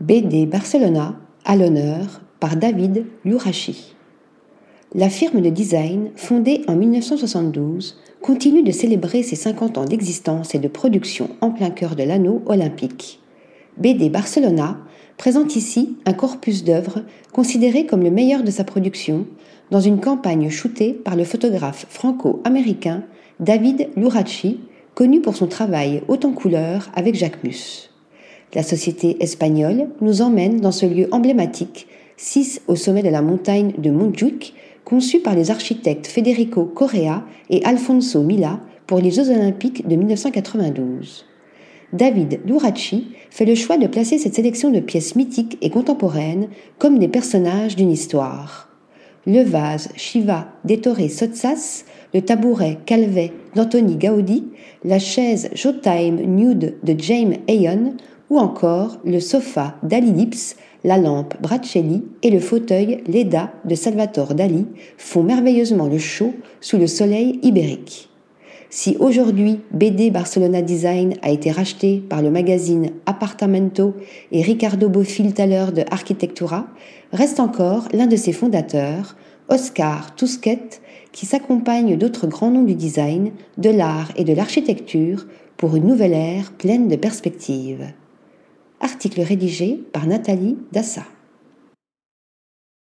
BD Barcelona à l'honneur par David Lourachi. La firme de design, fondée en 1972, continue de célébrer ses 50 ans d'existence et de production en plein cœur de l'anneau olympique. BD Barcelona présente ici un corpus d'œuvres considéré comme le meilleur de sa production dans une campagne shootée par le photographe franco-américain David Lourachi, connu pour son travail haut en couleur avec Jacques Mus. La société espagnole nous emmène dans ce lieu emblématique, 6 au sommet de la montagne de Montjuic, conçu par les architectes Federico Correa et Alfonso Mila pour les Jeux olympiques de 1992. David Luracci fait le choix de placer cette sélection de pièces mythiques et contemporaines comme des personnages d'une histoire. Le vase Shiva d'Ettore Sotsas, le tabouret Calvet d'Anthony Gaudi, la chaise Showtime Nude de James Ayon ou encore le sofa d'Ali Lips, la lampe Bracelli et le fauteuil Leda de Salvatore Dali font merveilleusement le show sous le soleil ibérique. Si aujourd'hui BD Barcelona Design a été racheté par le magazine Apartamento et Ricardo Bofill Thaler de Architectura, reste encore l'un de ses fondateurs, Oscar Tusquet, qui s'accompagne d'autres grands noms du design, de l'art et de l'architecture pour une nouvelle ère pleine de perspectives. Article rédigé par Nathalie Dassa.